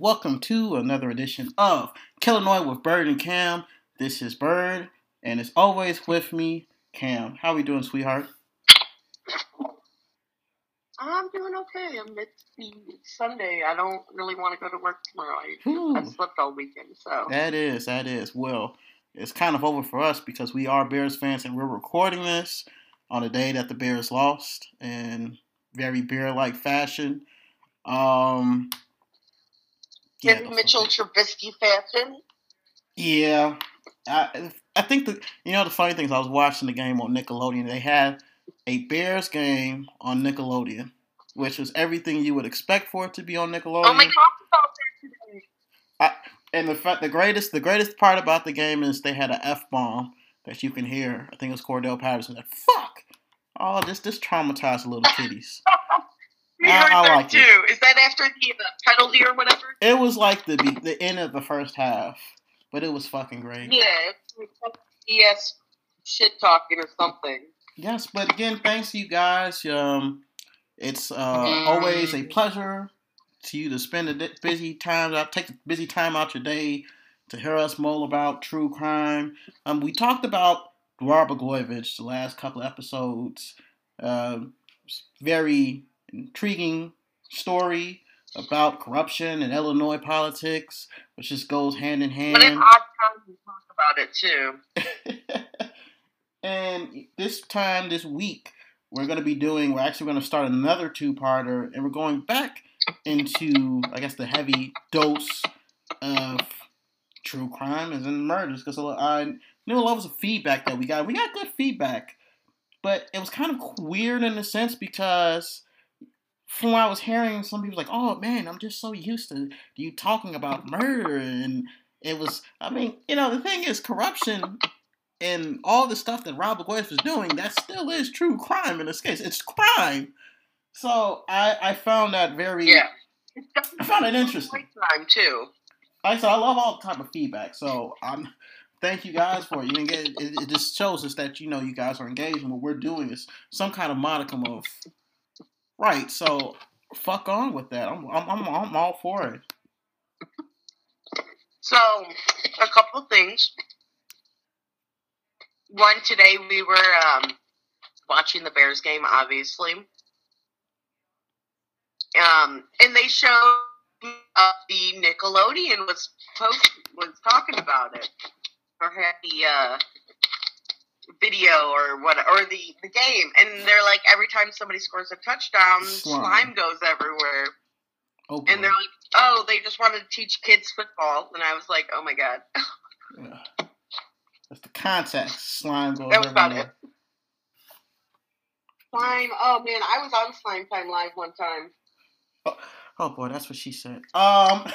welcome to another edition of Illinois with Bird and Cam. This is Bird, and as always with me, Cam. How are we doing, sweetheart? I'm doing okay. I'm it's Sunday. I don't really want to go to work tomorrow. I, I slept all weekend, so that is that is well. It's kind of over for us because we are Bears fans, and we're recording this on the day that the Bears lost in very bear-like fashion. Um, yeah, Mitchell Trubisky fashion. Yeah, I I think the you know the funny thing is I was watching the game on Nickelodeon. They had a Bears game on Nickelodeon, which was everything you would expect for it to be on Nickelodeon. Oh my god! I, and the fact, the greatest, the greatest part about the game is they had an f bomb that you can hear. I think it was Cordarrelle Patterson. That fuck. Oh, this this traumatized little kitties. We I, heard I that too. It. Is that after the penalty or whatever? It was like the the end of the first half, but it was fucking great. Yeah, yes, shit talking or something. Yes, but again, thanks to you guys. Um, it's uh, mm. always a pleasure to you to spend a busy time out, take a busy time out your day to hear us mull about true crime. Um, we talked about Dwar Blagojevich the last couple episodes. Uh, very intriguing story about corruption and Illinois politics, which just goes hand in hand. But it's odd time talk about it too. and this time, this week, we're going to be doing. We're actually going to start another two-parter, and we're going back into, I guess, the heavy dose of true crime and murders because I knew levels of feedback that we got. We got good feedback, but it was kind of weird in a sense because from what I was hearing, some people like, "Oh man, I'm just so used to you talking about murder," and it was. I mean, you know, the thing is, corruption and all the stuff that Rod Blagojevich was doing, that still is true crime in this case. It's crime. So I I found that very yeah. I found it interesting. Crime too. I said, I love all type of feedback. So I'm thank you guys for it. You get it, it just shows us that you know you guys are engaged and what we're doing is some kind of modicum of right. So fuck on with that. I'm I'm I'm, I'm all for it. So a couple of things one today we were um, watching the Bears game, obviously, um, and they showed uh, the Nickelodeon was was talking about it or had the uh, video or what or the the game, and they're like every time somebody scores a touchdown, slime, slime goes everywhere. Oh, and they're like, "Oh, they just wanted to teach kids football," and I was like, "Oh my god." yeah. That's the context Slime goes That was about it. Slime. Oh man, I was on Slime Time Live one time. Oh, oh boy, that's what she said. Um.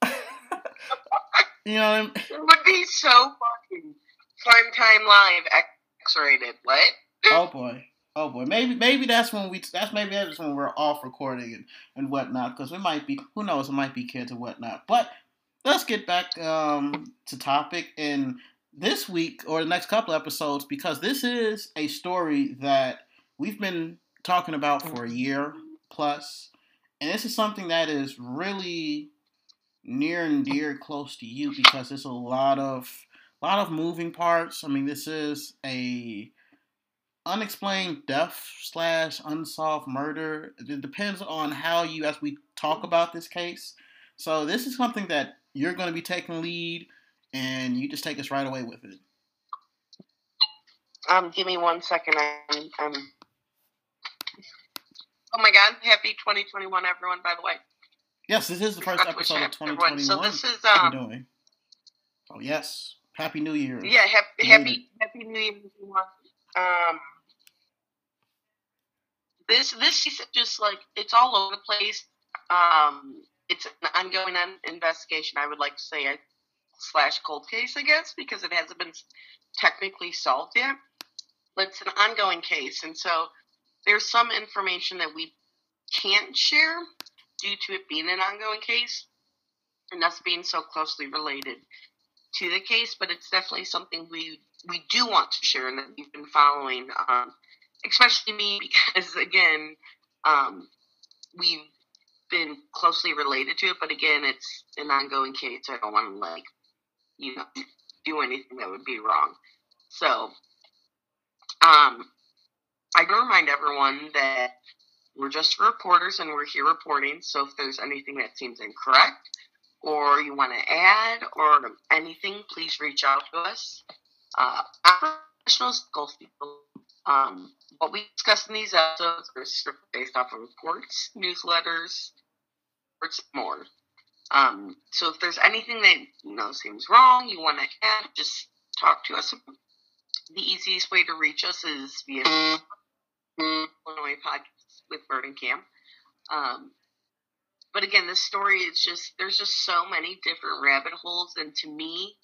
you know, I mean? it would be so fucking Slime Time Live X-rated. What? oh boy. Oh boy, maybe maybe that's when we that's maybe that's when we're off recording and, and whatnot because we might be who knows it might be kids and whatnot. But let's get back um, to topic in this week or the next couple episodes because this is a story that we've been talking about for a year plus, and this is something that is really near and dear close to you because there's a lot of a lot of moving parts. I mean, this is a unexplained death slash unsolved murder. It depends on how you, as we talk about this case. So this is something that you're going to be taking lead, and you just take us right away with it. Um, give me one second. I'm, I'm. Oh my God! Happy 2021, everyone. By the way. Yes, this is the first episode of 2021. So this is um. Doing. Oh yes, Happy New Year. Yeah, happy happy, happy New Year, everyone. Um. This this is just like it's all over the place. Um, it's an ongoing investigation. I would like to say a slash cold case, I guess, because it hasn't been technically solved yet. But it's an ongoing case, and so there's some information that we can't share due to it being an ongoing case and us being so closely related to the case. But it's definitely something we we do want to share and that we've been following, um, especially me because again, um, we've been closely related to it, but again, it's an ongoing case. So I don't want to like, you know, do anything that would be wrong. So, um, I can remind everyone that we're just reporters and we're here reporting. So if there's anything that seems incorrect or you want to add or anything, please reach out to us. Uh, professionals, golf people. Um, what we discuss in these episodes are based off of reports, newsletters, or more. Um, so if there's anything that you know seems wrong, you want to add, just talk to us. The easiest way to reach us is via Illinois podcast with Bird and Cam. Um, but again, this story is just there's just so many different rabbit holes, and to me,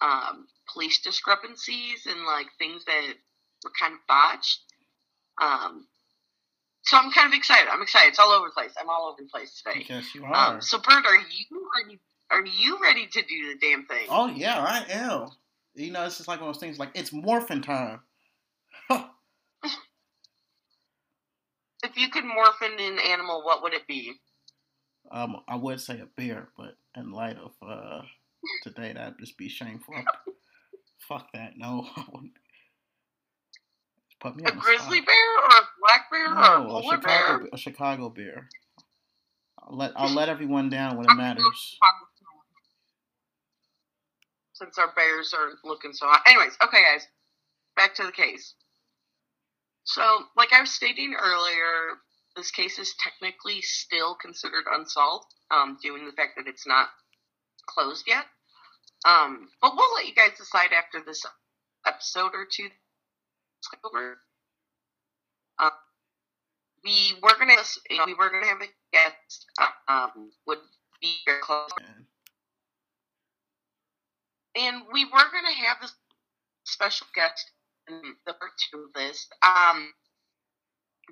um, police discrepancies and like things that were kind of botched. Um, so I'm kind of excited. I'm excited. It's all over the place. I'm all over the place today. Yes, you Um, are. so Bird, are you are you are you ready to do the damn thing? oh yeah, I am. You know, it's just like one of those things. Like it's morphin time. If you could morph into an animal, what would it be? Um, I would say a bear, but in light of uh today, that'd just be shameful. Fuck that. No. I wouldn't. Put me A grizzly spot. bear or a black bear or a No, a Chicago, bear? a Chicago bear. I'll let I'll let everyone down when it matters. Since our bears are looking so hot. Anyways, okay, guys, back to the case. So, like I was stating earlier, this case is technically still considered unsolved, um, due to the fact that it's not closed yet. Um, but we'll let you guys decide after this episode or two over. Um, we were gonna, you know, we were gonna have a guest, um, would be very close and we were going to have this special guest the of this um,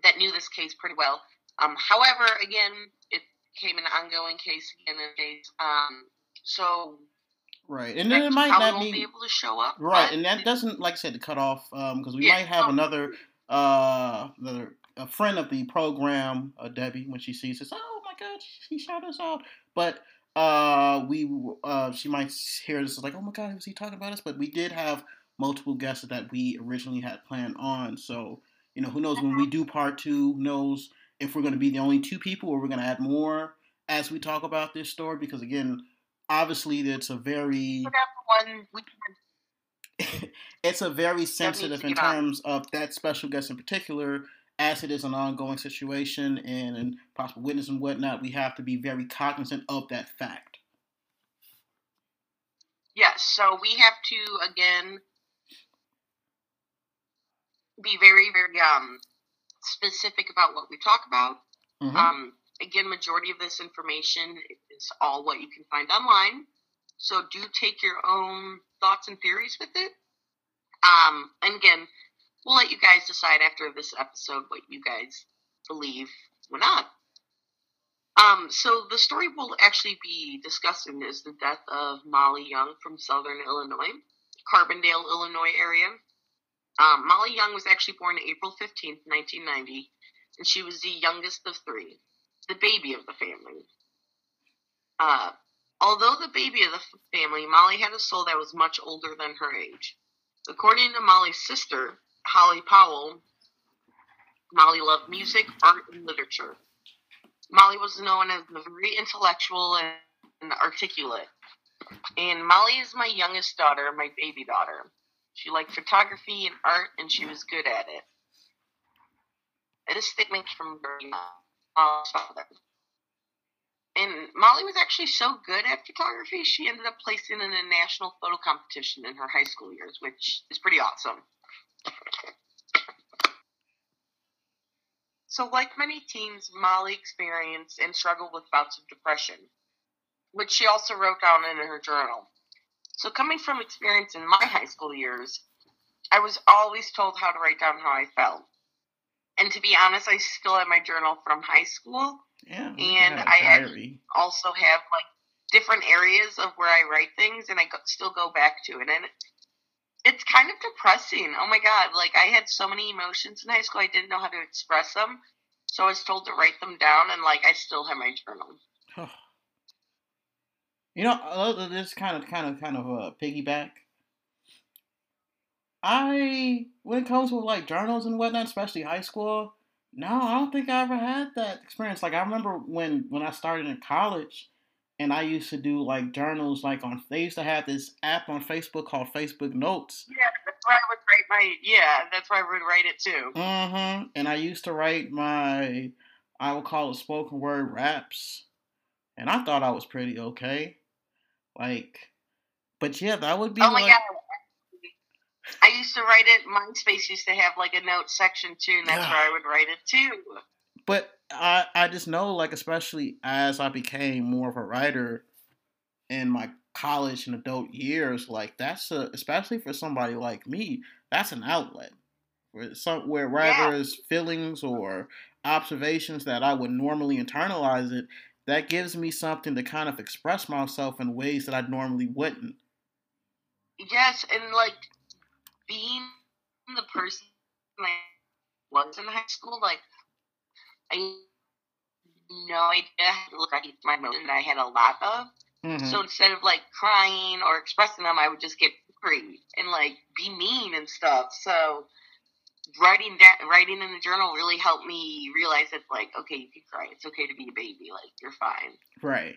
that knew this case pretty well. Um, however, again, it became an ongoing case again in case. Um, so Right, and then it might not won't be be able to show up. right, and that doesn't like I said to cut off because we Yeah. might have another uh another a friend of the program, uh, Debbie, when she sees this, oh my god, she shot us out, but. Uh, we uh, she might hear this like, oh my god, was he talking about us? But we did have multiple guests that we originally had planned on. So you know, who knows when we do part two? Who knows if we're going to be the only two people or we're going to add more as we talk about this story? Because again, obviously, it's a very it's a very sensitive in on. terms of that special guest in particular, as it is an ongoing situation and, and possible witness and whatnot. We have to be very cognizant of that fact. Yes, so we have to again be very, very um specific about what we talk about. Mhm. Um, again, majority of this information is all what you can find online. So do take your own thoughts and theories with it. Um, and again, we'll let you guys decide after this episode what you guys believe or not. Um, so the story we'll actually be discussing is the death of Molly Young from Southern Illinois, Carbondale, Illinois area. Um, Molly Young was actually born April 15th, 1990, and she was the youngest of three, the baby of the family. Uh, although the baby of the family, Molly had a soul that was much older than her age. According to Molly's sister, Holly Powell, Molly loved music, art, and literature. Molly was known as very intellectual and articulate. And Molly is my youngest daughter, my baby daughter. She liked photography and art, and she was good at it. It is statement from father. And Molly was actually so good at photography, she ended up placing in a national photo competition in her high school years, which is pretty awesome. So, like many teens, Molly experienced and struggled with bouts of depression, which she also wrote down in her journal. So, coming from experience in my high school years, I was always told how to write down how I felt. And to be honest, I still have my journal from high school. Yeah, And I. Also have like different areas of where I write things, and I go, still go back to it. And it's kind of depressing. Oh my god! Like I had so many emotions in high school, I didn't know how to express them. So I was told to write them down, and like I still have my journal. You know, this kind of, kind of, kind of a piggyback. I, when it comes with like journals and whatnot, especially high school, no, I don't think I ever had that experience. Like I remember when when I started in college, and I used to do like journals. Like on, they used to have this app on Facebook called Facebook Notes. Yeah, that's where I would write my. Yeah, that's where I would write it too. Mm-hmm. And I used to write my, I would call it spoken word raps, and I thought I was pretty okay. Like, but yeah, that would be. Oh my like, god. I used to write it. MySpace used to have like a note section too, and that's yeah. where I would write it too. But I I just know like especially as I became more of a writer in my college and adult years, like that's a especially for somebody like me, that's an outlet. Where some where writers' yeah. feelings or observations that I would normally internalize it, that gives me something to kind of express myself in ways that I normally wouldn't. Yes, and like being the person I was in high school, like I no idea how to look at my emotions I had a lot of. Mm-hmm. So instead of like crying or expressing them, I would just get angry and like be mean and stuff. So writing that writing in the journal really helped me realize it's like okay, you can cry. It's okay to be a baby. Like you're fine. Right.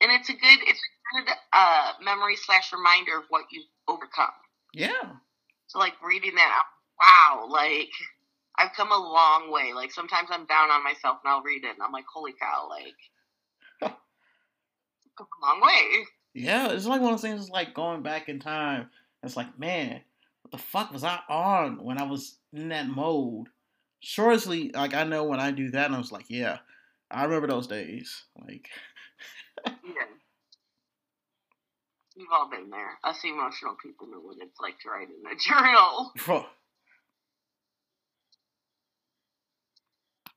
And it's a good it's a good uh, memory slash reminder of what you've overcome. Yeah. So like reading that, wow, like I've come a long way. Like sometimes I'm down on myself and I'll read it and I'm like, holy cow, like come a long way. Yeah, it's like one of those things. Like going back in time. It's like, man, what the fuck was I on when I was in that mode? Surely, like I know when I do that, and I was like, yeah, I remember those days. Like, yeah, we've all been there. Us emotional people know what it's like to write in a journal.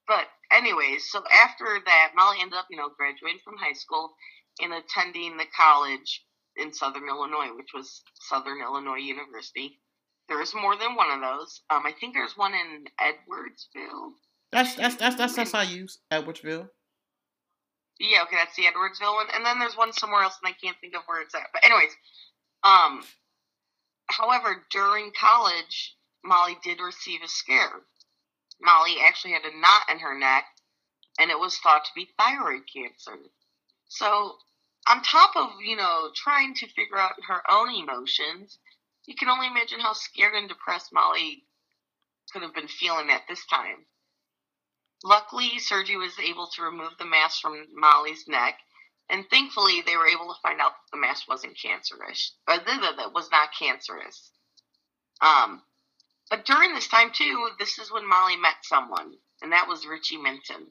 But anyways, so after that, Molly ended up, you know, graduating from high school and attending the college in Southern Illinois, which was Southern Illinois University. There is more than one of those. Um, I think there's one in Edwardsville. That's that's that's that's that's I use Edwardsville. Yeah, okay, that's the Edwardsville one, and then there's one somewhere else, and I can't think of where it's at. But anyways, um, however, during college, Molly did receive a scare. Molly actually had a knot in her neck, and it was thought to be thyroid cancer. So, on top of, you know, trying to figure out her own emotions, you can only imagine how scared and depressed Molly could have been feeling at this time. Luckily, surgery was able to remove the mass from Molly's neck, and thankfully, they were able to find out that the mass wasn't cancerous, or that was not cancerous. Um, but during this time, too, this is when Molly met someone, and that was Richie Minton.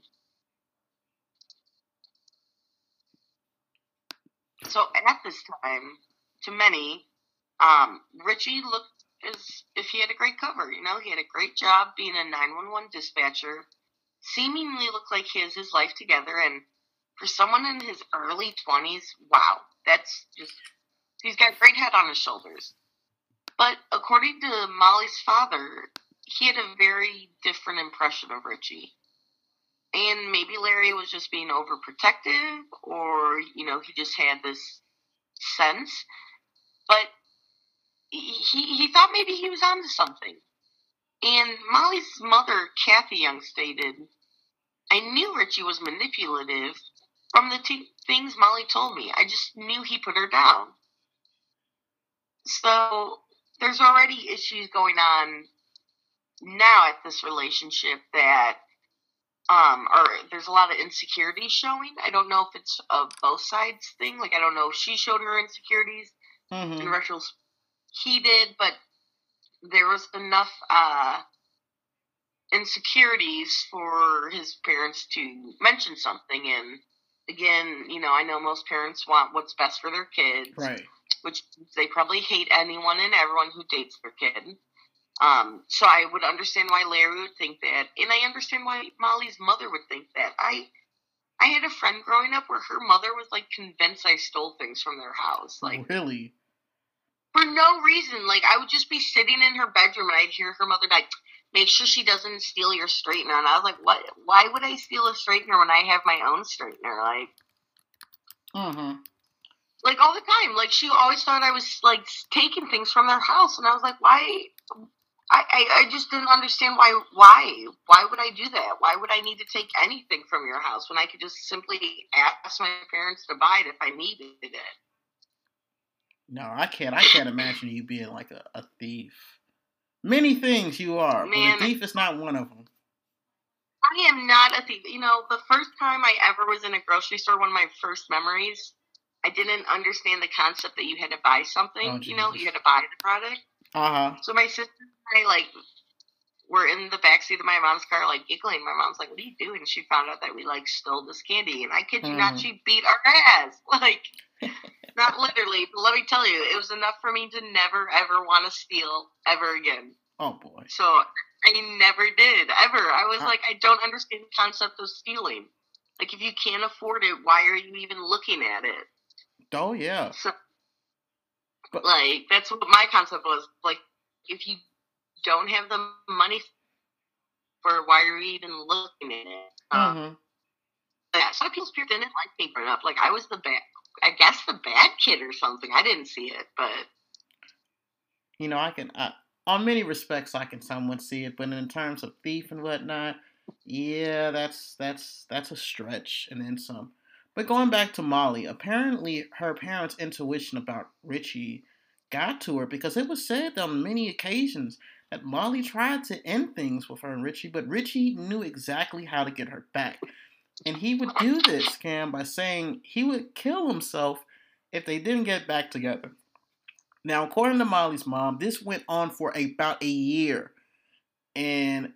So at this time, to many, um, Richie looked as if he had a great cover. You know, he had a great job being a 911 dispatcher, seemingly looked like he has his life together, and for someone in his early 20s, wow, that's just, he's got a great head on his shoulders. But according to Molly's father, he had a very different impression of Richie. And maybe Larry was just being overprotective, or, you know, he just had this sense. But he, he thought maybe he was onto something. And Molly's mother, Kathy Young, stated, I knew Richie was manipulative from the t- things Molly told me. I just knew he put her down. So there's already issues going on now at this relationship that um or there's a lot of insecurity showing. I don't know if it's a both sides thing. Like I don't know if she showed her insecurities mm-hmm. and Rachel's he did, but there was enough uh insecurities for his parents to mention something and again, you know, I know most parents want what's best for their kids. Right which they probably hate anyone and everyone who dates their kid. Um, so I would understand why Larry would think that, and I understand why Molly's mother would think that. I I had a friend growing up where her mother was like convinced I stole things from their house, like really, for no reason. Like I would just be sitting in her bedroom and I'd hear her mother like, make sure she doesn't steal your straightener. And I was like, what? Why would I steal a straightener when I have my own straightener? Like, Mm-hmm. like all the time. Like she always thought I was like taking things from their house, and I was like, why? I, I, I just didn't understand why why why would I do that? Why would I need to take anything from your house when I could just simply ask my parents to buy it if I needed it? No, I can't. I can't imagine you being like a, a thief. Many things you are, Man. but a thief is not one of them. I am not a thief. You know, the first time I ever was in a grocery store, one of my first memories, I didn't understand the concept that you had to buy something. Oh, you know, you had to buy the product. Uh huh. So my sister and I like were in the backseat of my mom's car, like giggling. My mom's like, "What are you doing?" And she found out that we like stole this candy, and I kid you not, Mhm. she beat our ass. Like, not literally, but let me tell you, it was enough for me to never ever want to steal ever again. Oh boy. So I never did ever. I was Huh. like, I don't understand the concept of stealing. Like, if you can't afford it, why are you even looking at it? Oh yeah. So, But- like, that's what my concept was. Like, if you don't have the money for, why are you even looking at it? Um, Mm-hmm. yeah, some people's peers didn't like me growing up. Like, I was the bad, I guess the bad kid or something. I didn't see it, but You know, I can. On many respects, I can somewhat see it, but in terms of thief and whatnot, yeah, that's that's that's a stretch, and then some. But going back to Molly, apparently her parents' intuition about Richie got to her because it was said on many occasions that Molly tried to end things with her and Richie, but Richie knew exactly how to get her back. And he would do this, Cam, by saying he would kill himself if they didn't get back together. Now, according to Molly's mom, this went on for about a year. And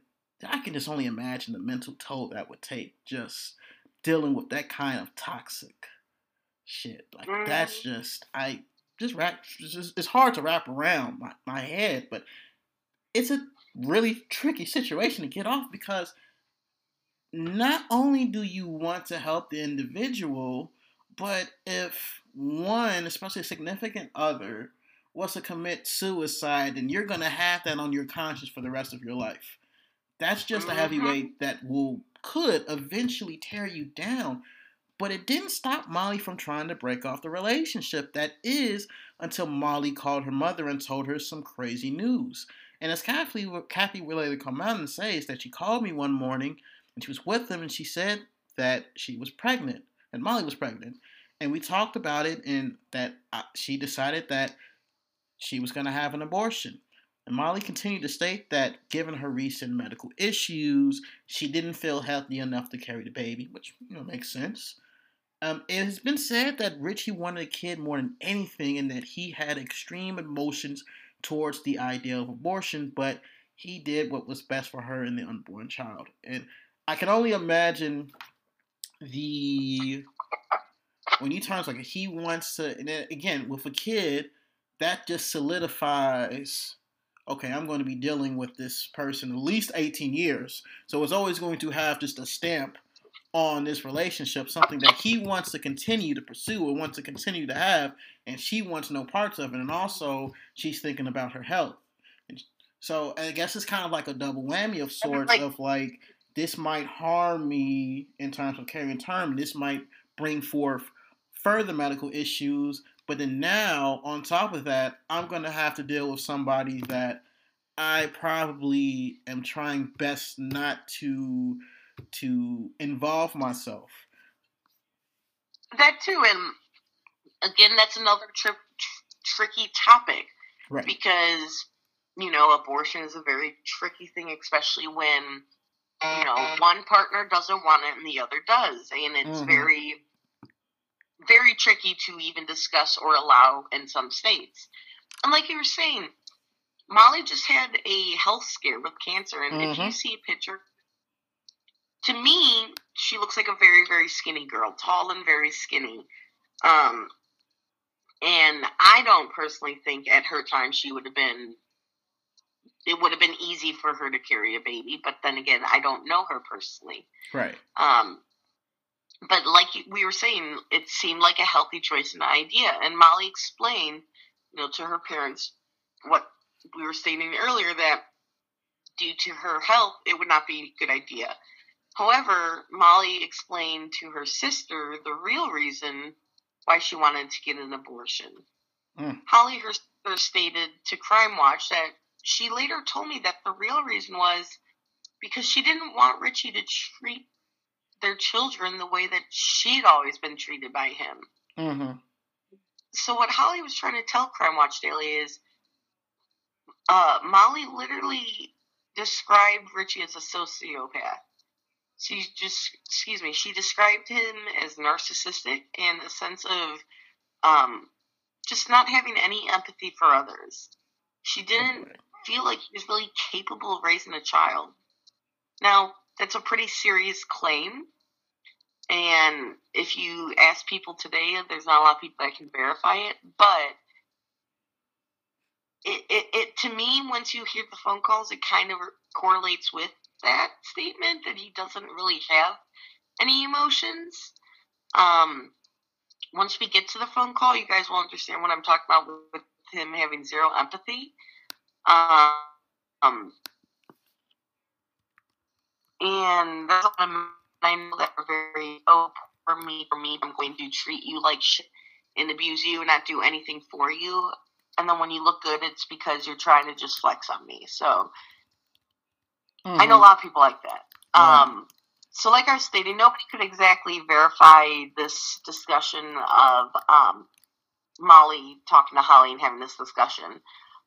I can just only imagine the mental toll that would take just dealing with that kind of toxic shit. Like, Mhm. that's just, I just wrap, just, it's hard to wrap around my, my head, but it's a really tricky situation to get off because not only do you want to help the individual, but if one, especially a significant other, was to commit suicide, then you're going to have that on your conscience for the rest of your life. That's just a heavy Mhm. weight that will could eventually tear you down. But it didn't stop Molly from trying to break off the relationship. That is until Molly called her mother and told her some crazy news. And as Kathy, Kathy would later come out and say, is that she called me one morning and she was with him and she said that she was pregnant and Molly was pregnant. And we talked about it and that uh, she decided that she was going to have an abortion. And Molly continued to state that given her recent medical issues, she didn't feel healthy enough to carry the baby, which you know makes sense. Um, it has been said that Richie wanted a kid more than anything, and that he had extreme emotions towards the idea of abortion, but he did what was best for her and the unborn child. And I can only imagine the when he turns like he wants to, and then again with a kid, that just solidifies. Okay, I'm going to be dealing with this person at least 18 years, so it's always going to have just a stamp on this relationship, something that he wants to continue to pursue or wants to continue to have, and she wants no parts of it. And also, she's thinking about her health. And so I guess it's kind of like a double whammy of sorts like- of like this might harm me in terms of carrying term. This might bring forth further medical issues. But then now, on top of that, I'm going to have to deal with somebody that I probably am trying best not to to involve myself. that too. And again, that's another tri- tr- tricky topic. Right. because you know abortion is a very tricky thing especially when you know one partner doesn't want it and the other does and it's Mhm. very very tricky to even discuss or allow in some states and like you were saying molly just had a health scare with cancer and if you Mhm. see a picture to me she looks like a very very skinny girl tall and very skinny um and I don't personally think at her time she would have been. It would have been easy for her to carry a baby, but then again, I don't know her personally. Right. Um, but like we were saying, it seemed like a healthy choice and idea. And Molly explained, you know, to her parents what we were stating earlier that due to her health, it would not be a good idea. However, Molly explained to her sister the real reason why she wanted to get an abortion. Mm. Holly herself stated to Crime Watch that she later told me that the real reason was because she didn't want Richie to treat their children the way that she'd always been treated by him. Mm-hmm. So what Holly was trying to tell Crime Watch Daily is, uh, Molly literally described Richie as a sociopath. She just, excuse me, she described him as narcissistic and a sense of, um, just not having any empathy for others. She didn't feel like he was really capable of raising a child. Now, that's a pretty serious claim. And if you ask people today, there's not a lot of people that can verify it. But it, it, it to me, once you hear the phone calls, it kind of correlates with that statement that he doesn't really have any emotions. Um, once we get to the phone call, you guys will understand what I'm talking about with him having zero empathy. Um, and that's what I know that are very oh for me for me I'm going to treat you like shit and abuse you and not do anything for you. And then when you look good, it's because you're trying to just flex on me. So Mm-hmm. I know a lot of people like that. Right. Um, so, like I was stating, nobody could exactly verify this discussion of um, Molly talking to Holly and having this discussion.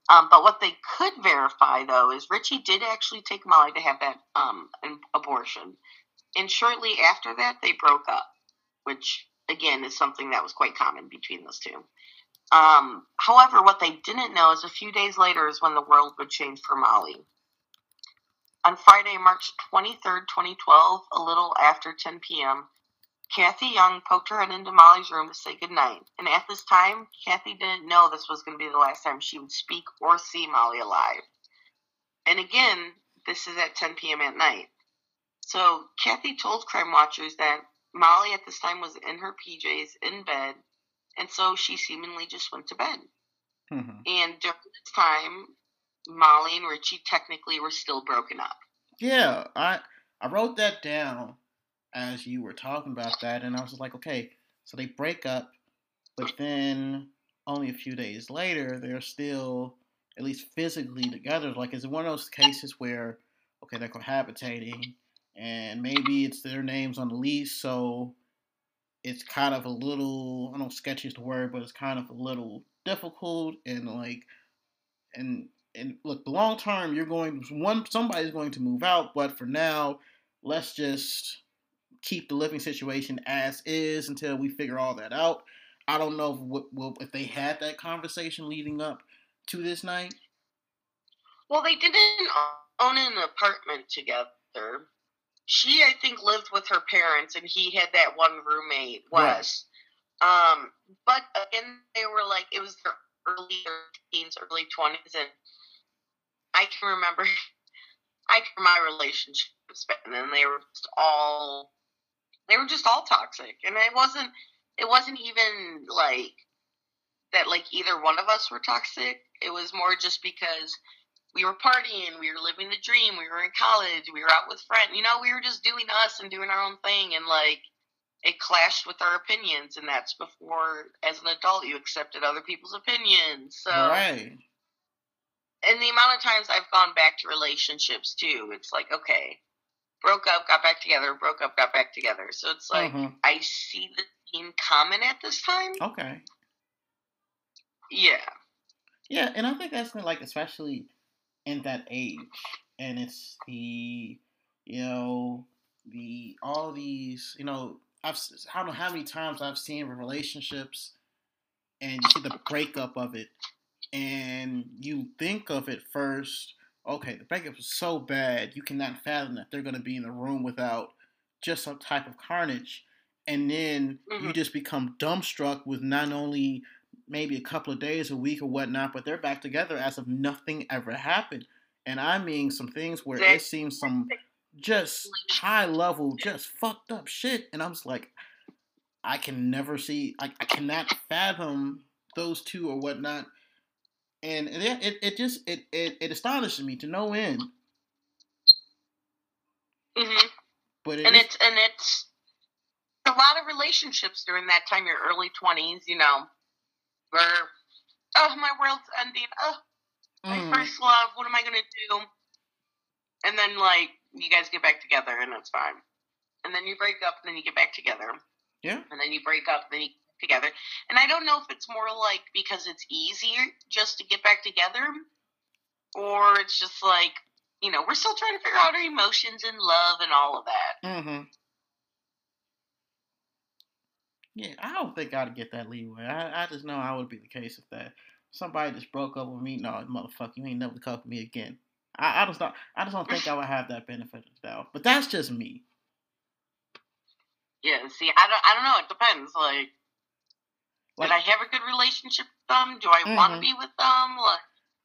Um, but what they could verify, though, is Richie did actually take Molly to have that um, abortion. And shortly after that, they broke up, which, again, is something that was quite common between those two. Um, however, what they didn't know is a few days later is when the world would change for Molly. On Friday, March 23rd, 2012, a little after 10 p.m., Kathy Young poked her head into Molly's room to say goodnight. And at this time, Kathy didn't know this was going to be the last time she would speak or see Molly alive. And again, this is at 10 p.m. at night. So Kathy told crime watchers that Molly at this time was in her PJs in bed, and so she seemingly just went to bed. Mhm. And during this time, Molly and Richie technically were still broken up. Yeah, I I wrote that down as you were talking about that, and I was like, okay, so they break up, but then only a few days later, they're still at least physically together. Like, is it one of those cases where, okay, they're cohabitating, and maybe it's their names on the lease, so it's kind of a little, I don't know, sketchy is the word, but it's kind of a little difficult, and like, and and look, the long term, you're going one somebody's going to move out, but for now, let's just keep the living situation as is until we figure all that out. I don't know if, what, if they had that conversation leading up to this night. Well, they didn't own an apartment together. She, I think, lived with her parents, and he had that one roommate, Right. Um, but again, they were like it was their early teens, early twenties, and I can remember, I can remember my relationships then, and they were just all, they were just all toxic, and it wasn't, it wasn't even like that, like either one of us were toxic. It was more just because we were partying, we were living the dream, we were in college, we were out with friends. You know, we were just doing us and doing our own thing, and like it clashed with our opinions, and that's before, as an adult, you accepted other people's opinions. So, right. and the amount of times I've gone back to relationships too, it's like okay, broke up, got back together, broke up, got back together. So it's like Mhm. I see the theme common at this time. Okay. Yeah. Yeah, and I think that's like especially in that age, and it's the you know the all these you know I've I don't know how many times I've seen relationships, and you see the breakup of it, and you think of it first. Okay, the breakup was so bad you cannot fathom that they're going to be in the room without just some type of carnage, and then you Mhm. just become dumbstruck with not only maybe a couple of days, a week, or whatnot, but they're back together as if nothing ever happened. And I mean some things where it seems some just high level, just fucked up shit. And I'm just like, I can never see, I, I cannot fathom those two or whatnot. And it, it, it just, it, it, it astonishes me to no end hmm But it and is- it's and it's a lot of relationships during that time, your early twenties, you know, where oh my world's ending, oh my Mhm. first love, what am I gonna do? And then like you guys get back together and it's fine. And then you break up and then you get back together. Yeah. And then you break up and then you together. And I don't know if it's more like because it's easier just to get back together or it's just like, you know, we're still trying to figure out our emotions and love and all of that. Mm-hmm. Yeah, I don't think I'd get that leeway. I, I just know I would be the case if that somebody just broke up with me. No, motherfucker, you ain't never talk to me again. I, I just don't. I just don't think I would have that benefit of doubt. But that's just me. Yeah, see, I don't, I don't know. It depends. Like, Like did I have a good relationship with them? Do I want to be with them? Like,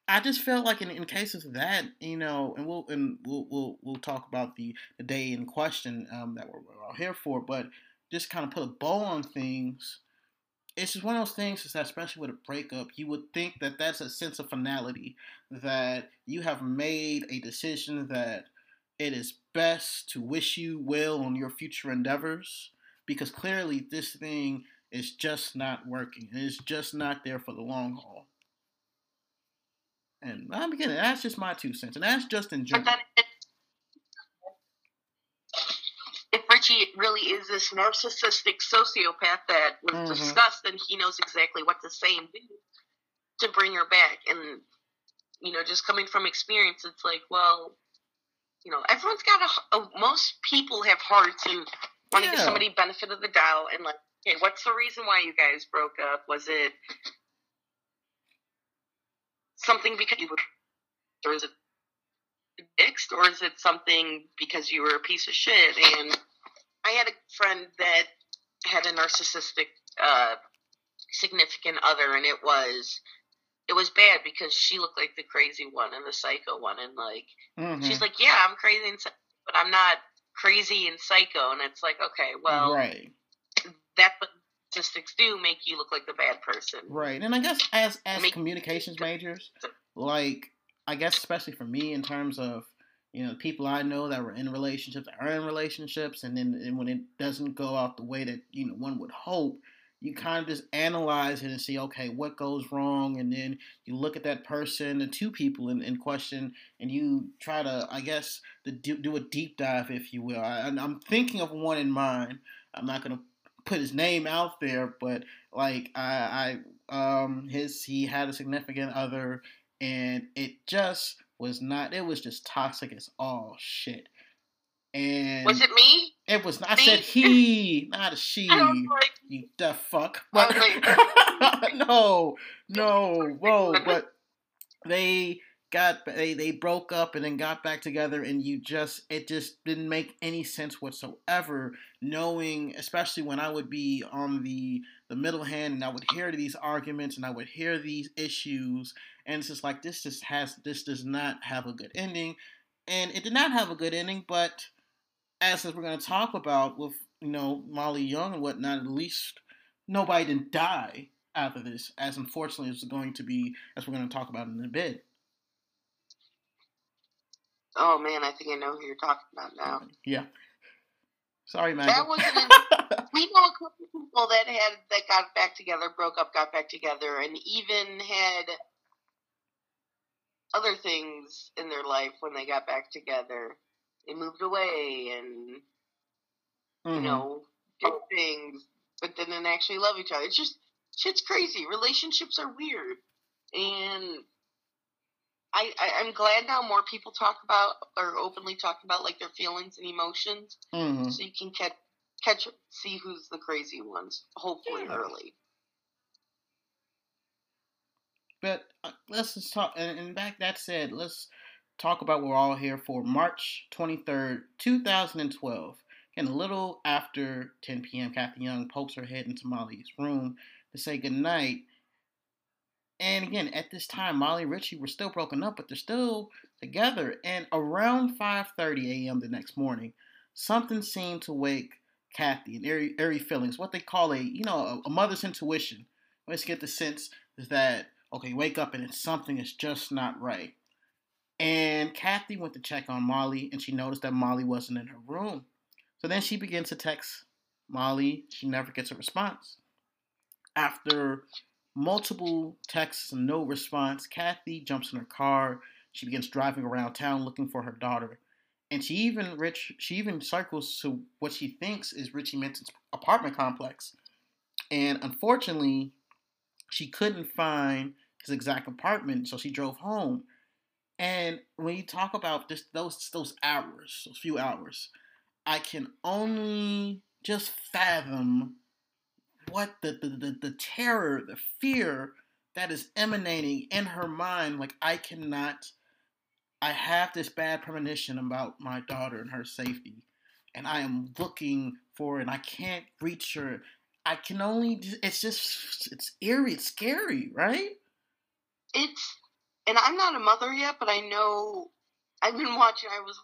I just felt like in, in cases of that, you know, and we'll and we'll we'll, we'll talk about the, the day in question um, that we're, we're all here for, but just kind of put a bow on things. It's just one of those things is that especially with a breakup, you would think that that's a sense of finality, that you have made a decision that it is best to wish you well on your future endeavors, because clearly this thing is just not working. And It is just not there for the long haul. And I'm beginning. That's just my two cents, and that's just in general. if Richie really is this narcissistic sociopath that was Mhm. discussed, then he knows exactly what to say and do to bring her back. And you know, just coming from experience, it's like, well, you know, everyone's got a. a most people have hearts and want to give somebody benefit of the doubt and like, okay, what's the reason why you guys broke up? Was it something because you were, or is it fixed, or is it something because you were a piece of shit? And I had a friend that had a narcissistic uh, significant other, and it was it was bad because she looked like the crazy one and the psycho one, and like Mhm. she's like, yeah, I'm crazy and but I'm not crazy and psycho, and it's like, okay, well, right, that's what statistics do make you look like the bad person. right, and I guess as as Make- communications majors, like I guess especially for me in terms of you know people I know that were in relationships are in relationships, and then and when it doesn't go out the way that you know one would hope, you kind of just analyze it and see okay what goes wrong, and then you look at that person, the two people in, in question, and you try to I guess to do, do a deep dive, if you will. I, and I'm thinking of one in mind. I'm not gonna put his name out there, but like I, I um his he had a significant other and it just was not it was just toxic as all shit and Was it me? it was I me? said he not a she I like, you deaf fuck I but like- no no whoa but they got they they broke up and then got back together and you just it just didn't make any sense whatsoever knowing especially when I would be on the the middle hand and I would hear these arguments and I would hear these issues and it's just like this just has this does not have a good ending. And it did not have a good ending but as we're going to talk about with you know Molly Young and whatnot at least nobody didn't die after this as unfortunately it's going to be as we're going to talk about in a bit oh man, I think I know who you're talking about now. yeah sorry man. That wasn't. In, we know a couple people that had that got back together, broke up, got back together, and even had other things in their life when they got back together. They moved away and Mhm. you know did things, but didn't actually love each other. It's just shit's crazy. Relationships are weird, and I, I I'm glad now more people talk about or openly talk about like their feelings and emotions Mhm. so you can catch catch see who's the crazy ones hopefully Yeah. early But uh, let's just talk. And, and back that said, let's talk about what we're all here for. March twenty third, two thousand and twelve. And a little after ten p.m., Kathy Young pokes her head into Molly's room to say goodnight. And again, at this time, Molly and Richie were still broken up, but they're still together. And around five thirty a.m. the next morning, something seemed to wake Kathy and airy, airy feelings. What they call a, you know, a, a mother's intuition. Let's get the sense that okay, wake up and it's something is just not right. And Kathy went to check on Molly, and she noticed that Molly wasn't in her room. So then she begins to text Molly. She never gets a response. After multiple texts and no response, Kathy jumps in her car. She begins driving around town looking for her daughter. And she even Rich she even circles to what she thinks is Richie Minton's apartment complex. And unfortunately, she couldn't find his exact apartment, so she drove home. And when you talk about this those those hours, those few hours, I can only just fathom what the, the, the, the terror, the fear that is emanating in her mind. Like, I cannot, I have this bad premonition about my daughter and her safety, and I am looking for it, and I can't reach her. I can only, it's just, it's eerie, it's scary, right? It's, and I'm not a mother yet, but I know, I've been watching, I was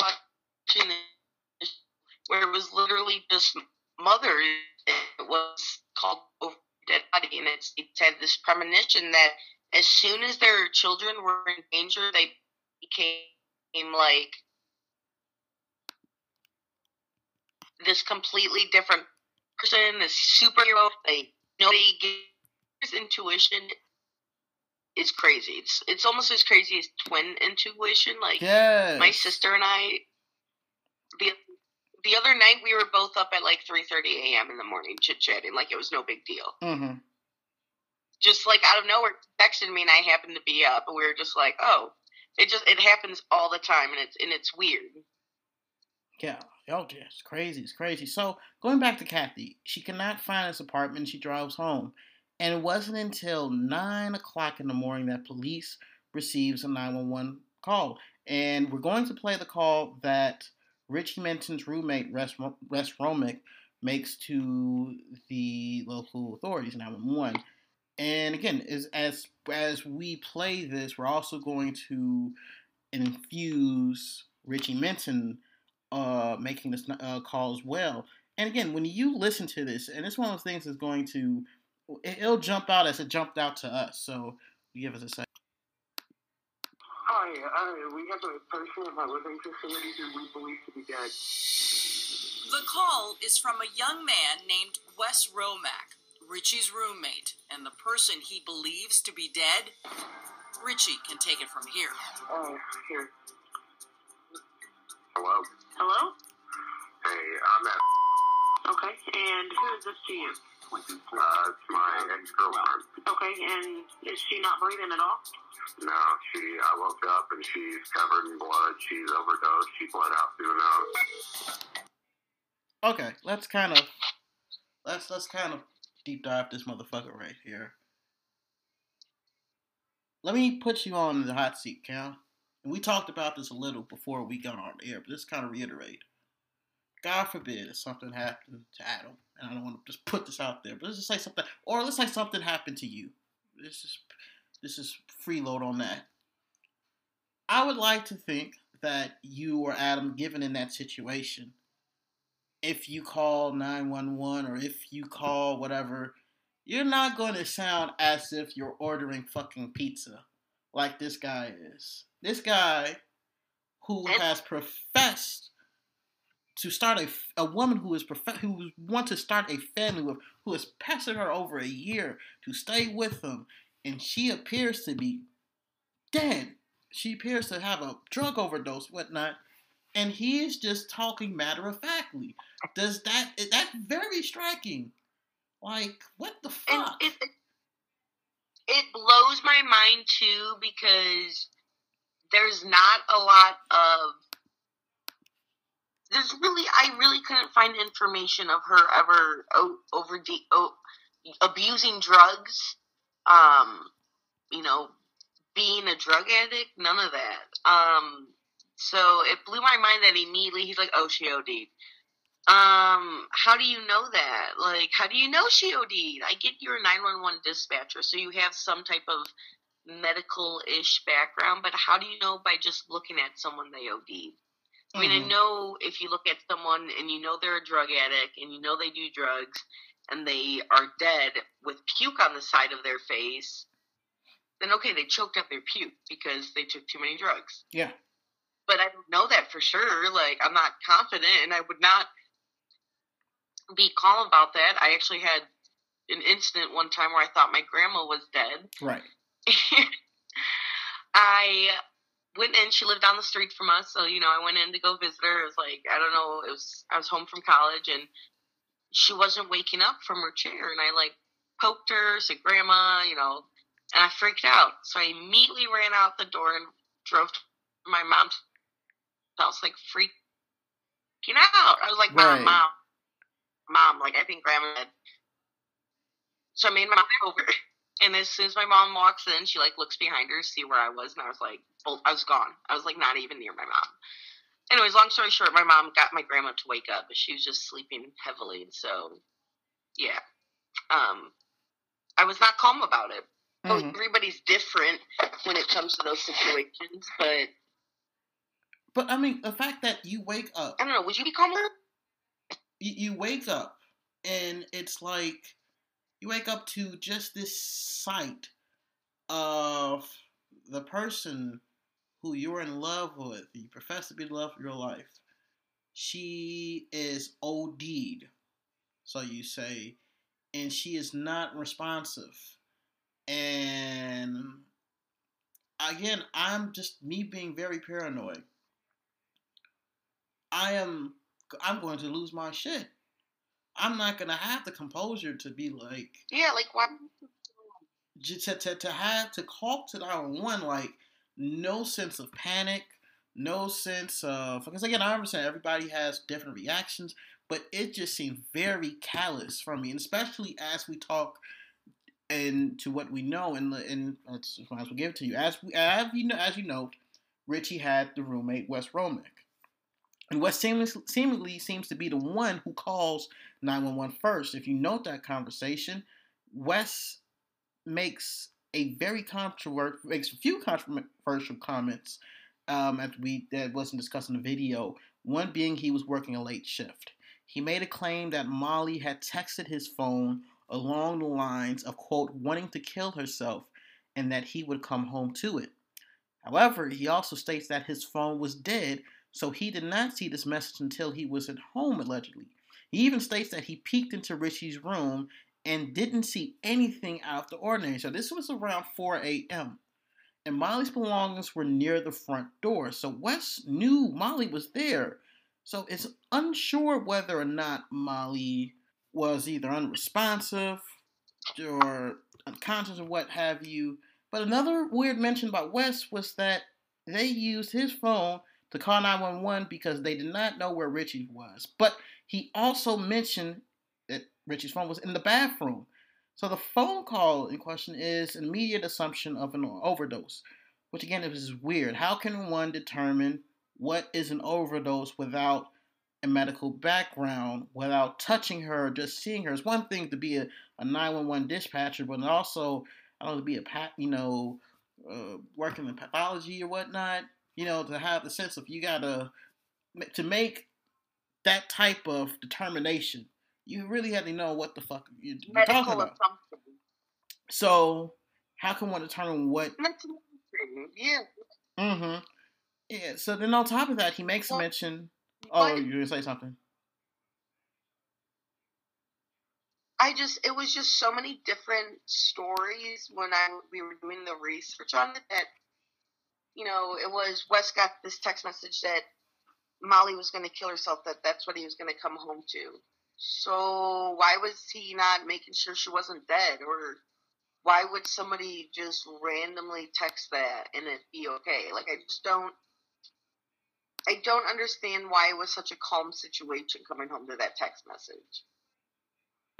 watching where it was literally just mother. It was called Dead Body, and it's, it had this premonition that as soon as their children were in danger, they became like this completely different person, this superhero. They nobody gives intuition is crazy. It's it's almost as crazy as twin intuition. Like yes. my sister and I, the the other night we were both up at like 3:30 a.m. in the morning chit chatting like it was no big deal. Mm-hmm. Just like out of nowhere, texted me and I happened to be up, and we were just like, oh, it just it happens all the time, and it's and it's weird. Yeah, oh, yeah, it's crazy, it's crazy. So going back to Kathy, she cannot find his apartment. She drives home, and it wasn't until nine o'clock in the morning that police receives a nine one one call, and we're going to play the call that Richie Minton's roommate, Russ Romick, makes to the local authorities, 911. And again, as, as as we play this, we're also going to infuse Richie Minton uh, making this uh, call as well. And again, when you listen to this, and it's one of those things that's going to, it'll jump out as it jumped out to us. So give us a second. Hi, uh, we have a person in my living facility who we believe to be dead. The call is from a young man named Wes Romack, Richie's roommate, and the person he believes to be dead. Richie can take it from here. Oh, here. Hello? Hello? Hey, I'm at. Okay, and who is this to you? Uh, it's my ex girlfriend. Okay, and is she not breathing at all? No, she. I woke up and she's covered in blood. She's overdosed. She bled out through the nose. Okay, let's kind of let's let's kind of deep dive this motherfucker right here. Let me put you on the hot seat, Cal. And we talked about this a little before we got on air, but just kind of reiterate. God forbid if something happened to Adam, and I don't want to just put this out there, but let's just say something, or let's say something happened to you. This is this is freeload on that. I would like to think that you or Adam, given in that situation, if you call 911 or if you call whatever, you're not going to sound as if you're ordering fucking pizza like this guy is. This guy who has professed to start a, a woman who is prof- who wants to start a family with who has pestered her over a year to stay with him and she appears to be dead. She appears to have a drug overdose, whatnot, and he is just talking matter of factly. Does that that's very striking? Like what the fuck? It, it, it blows my mind too because there's not a lot of there's really I really couldn't find information of her ever over the abusing drugs um, you know, being a drug addict, none of that. Um, so it blew my mind that immediately he's like, "Oh, she OD'd." Um, how do you know that? Like, how do you know she OD'd? I get you're a nine one one dispatcher, so you have some type of medical ish background, but how do you know by just looking at someone they OD'd? I mean, mm-hmm. I know if you look at someone and you know they're a drug addict and you know they do drugs, and they are dead with puke on the side of their face, then okay, they choked up their puke because they took too many drugs. Yeah. But I don't know that for sure. Like, I'm not confident, and I would not be calm about that. I actually had an incident one time where I thought my grandma was dead. Right. I went in. She lived down the street from us, so you know, I went in to go visit her. It was like I don't know. It was I was home from college, and she wasn't waking up from her chair, and I like poked her, said, "Grandma," you know, and I freaked out. So I immediately ran out the door and drove to my mom's house, like freaking out. I was like, "Mom, Right. mom, mom!" Like I think grandma. Had... So I made my mom over. And as soon as my mom walks in, she like looks behind her, to see where I was, and I was like, well, I was gone. I was like not even near my mom. Anyways, long story short, my mom got my grandma to wake up, but she was just sleeping heavily. So, yeah, um, I was not calm about it. Oh, Mhm. everybody's different when it comes to those situations, but But I mean, the fact that you wake up, I don't know. Would you be calmer? you, you wake up, and it's like you wake up to just this sight of the person who you're in love with, you profess to be the love of your life. She is OD'd, so you say, and she is not responsive. And again, I'm just me being very paranoid. I am I'm going to lose my shit. I'm not gonna have the composure to be like Yeah, like what? j- to, to, to have to call to 911 like no sense of panic no sense of because again i understand everybody has different reactions but it just seemed very callous from me and especially as we talk and to what we know and and let's as well give it to you as we as you know as you know richie had the roommate wes romick and Wes seemingly, seems to be the one who calls 911 first. If you note that conversation, Wes makes a very controversial, makes a few controversial comments um, as we that wasn't discussed in the video. One being he was working a late shift. He made a claim that Molly had texted his phone along the lines of quote wanting to kill herself, and that he would come home to it. However, he also states that his phone was dead, so he did not see this message until he was at home allegedly. He even states that he peeked into Richie's room and didn't see anything out of the ordinary. So this was around 4 a.m. And Molly's belongings were near the front door. So Wes knew Molly was there. So it's unsure whether or not Molly was either unresponsive or unconscious or what have you. But another weird mention about Wes was that they used his phone to call 911 because they did not know where Richie was. But he also mentioned that Richie's phone was in the bathroom. So the phone call in question is an immediate assumption of an overdose, which again is weird. How can one determine what is an overdose without a medical background, without touching her, just seeing her? It's one thing to be a, a 911 dispatcher, but also I don't know to be a you know, uh, working in pathology or whatnot. You know, to have the sense of you gotta to make that type of determination you really have to know what the fuck you're, Medical talking about. assumption. So, how can one determine what? Yeah. Mm-hmm. Yeah. So then, on top of that, he makes a Well, mention. Oh, you're gonna say something? I just it was just so many different stories when I we were doing the research on it that you know it was Wes got this text message that Molly was going to kill herself that that's what he was going to come home to. So why was he not making sure she wasn't dead or why would somebody just randomly text that and it be okay? Like I just don't I don't understand why it was such a calm situation coming home to that text message.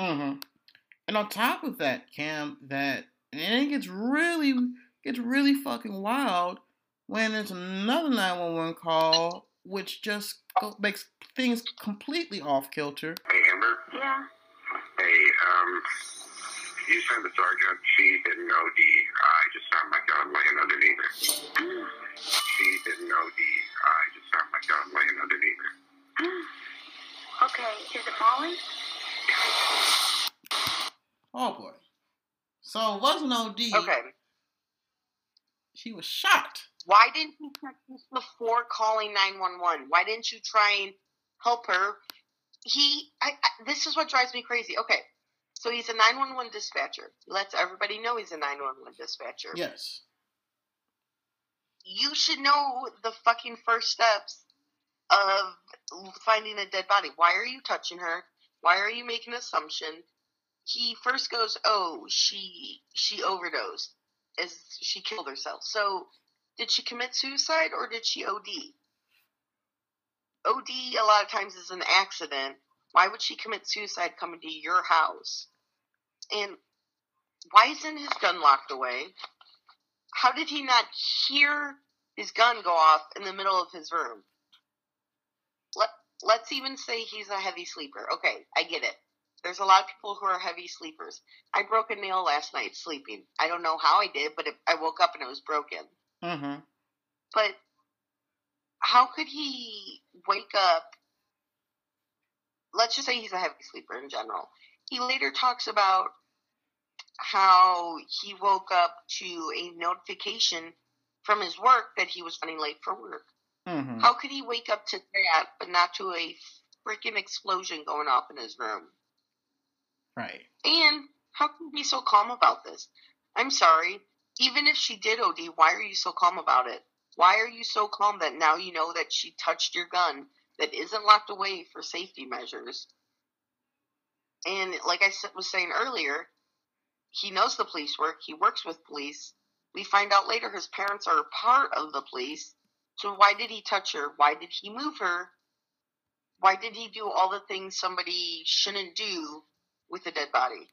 Mm-hmm. And on top of that, Cam, that and it gets really gets really fucking wild when there's another 911 call, which just go, makes things completely off kilter. Hey, Amber. Yeah. Hey, um, you said the sergeant, she didn't OD. I just found my gun laying underneath her. She didn't OD. I just found my gun laying underneath her. okay, is it Molly? Oh boy. So it wasn't OD. Okay. She was shot. Why didn't you check this before calling 911? Why didn't you try and help her? He, I, I, this is what drives me crazy. Okay, so he's a 911 dispatcher. Let's everybody know he's a 911 dispatcher. Yes. You should know the fucking first steps of finding a dead body. Why are you touching her? Why are you making an assumption? He first goes, "Oh, she she overdosed, as she killed herself." So, did she commit suicide or did she OD? OD a lot of times is an accident. Why would she commit suicide coming to your house? And why isn't his gun locked away? How did he not hear his gun go off in the middle of his room? Let, let's even say he's a heavy sleeper. Okay, I get it. There's a lot of people who are heavy sleepers. I broke a nail last night sleeping. I don't know how I did, but it, I woke up and it was broken. Mm-hmm. But how could he wake up? Let's just say he's a heavy sleeper in general. He later talks about how he woke up to a notification from his work that he was running late for work. Mm-hmm. How could he wake up to that, but not to a freaking explosion going off in his room? Right. And how can he be so calm about this? I'm sorry. Even if she did OD, why are you so calm about it? Why are you so calm that now you know that she touched your gun that isn't locked away for safety measures? And like I was saying earlier, he knows the police work. He works with police. We find out later his parents are part of the police. So why did he touch her? Why did he move her? Why did he do all the things somebody shouldn't do with a dead body?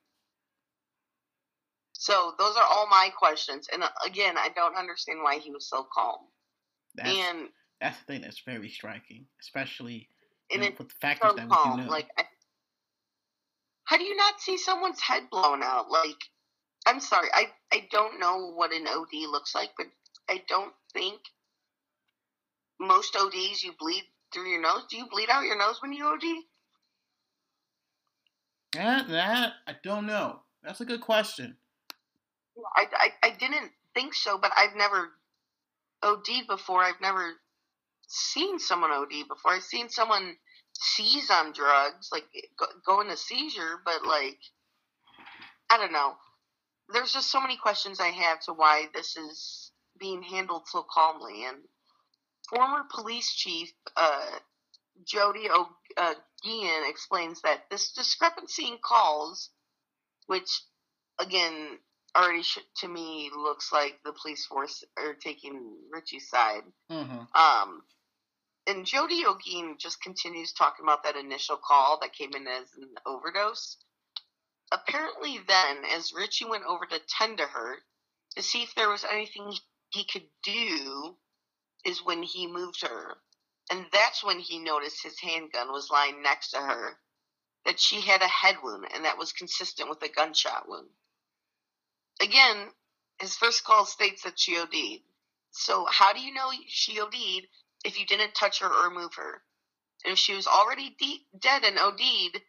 So those are all my questions. And uh, again, I don't understand why he was so calm. That's, and that's the thing that's very striking, especially and know, with the factors so that calm. we do know. Like, I, how do you not see someone's head blown out? Like, I'm sorry, I I don't know what an OD looks like, but I don't think most ODs you bleed through your nose. Do you bleed out your nose when you OD? that, that I don't know. That's a good question. I, I, I didn't think so, but I've never OD'd before. I've never seen someone OD before. I've seen someone seize on drugs, like go, go into seizure, but like, I don't know. There's just so many questions I have to why this is being handled so calmly. And former police chief uh, Jody O'Guinn explains that this discrepancy in calls, which again already sh- to me looks like the police force are taking Richie's side. Mm-hmm. Um, and Jody O'Guinn just continues talking about that initial call that came in as an overdose. Apparently, then, as Richie went over to tend to her to see if there was anything he could do, is when he moved her. And that's when he noticed his handgun was lying next to her, that she had a head wound, and that was consistent with a gunshot wound. Again, his first call states that she OD'd. So, how do you know she OD'd if you didn't touch her or move her? And if she was already de- dead and OD'd,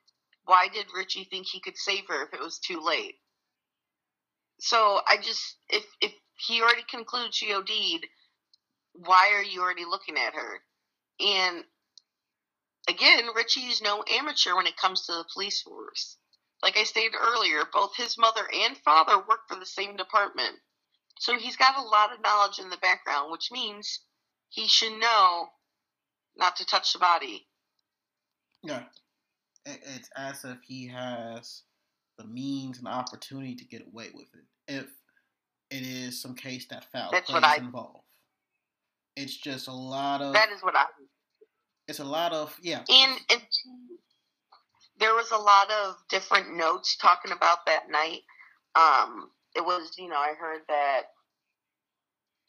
why did Richie think he could save her if it was too late? So I just, if if he already concludes she OD'd, why are you already looking at her? And again, Richie is no amateur when it comes to the police force. Like I stated earlier, both his mother and father work for the same department. So he's got a lot of knowledge in the background, which means he should know not to touch the body. Yeah. It, it's as if he has the means and opportunity to get away with it. If it is some case that foul That's play what is I- involved. It's just a lot of That is what I it's a lot of yeah. And, and there was a lot of different notes talking about that night. Um, it was, you know, I heard that,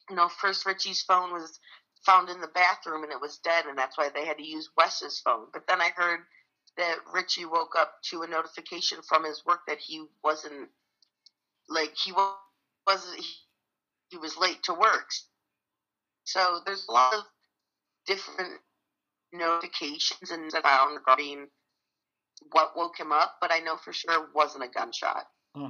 you know, first Richie's phone was found in the bathroom and it was dead, and that's why they had to use Wes's phone. But then I heard that Richie woke up to a notification from his work that he wasn't, like, he wasn't, he, he was late to work. So there's a lot of different notifications and found regarding what woke him up, but I know for sure it wasn't a gunshot. Hmm.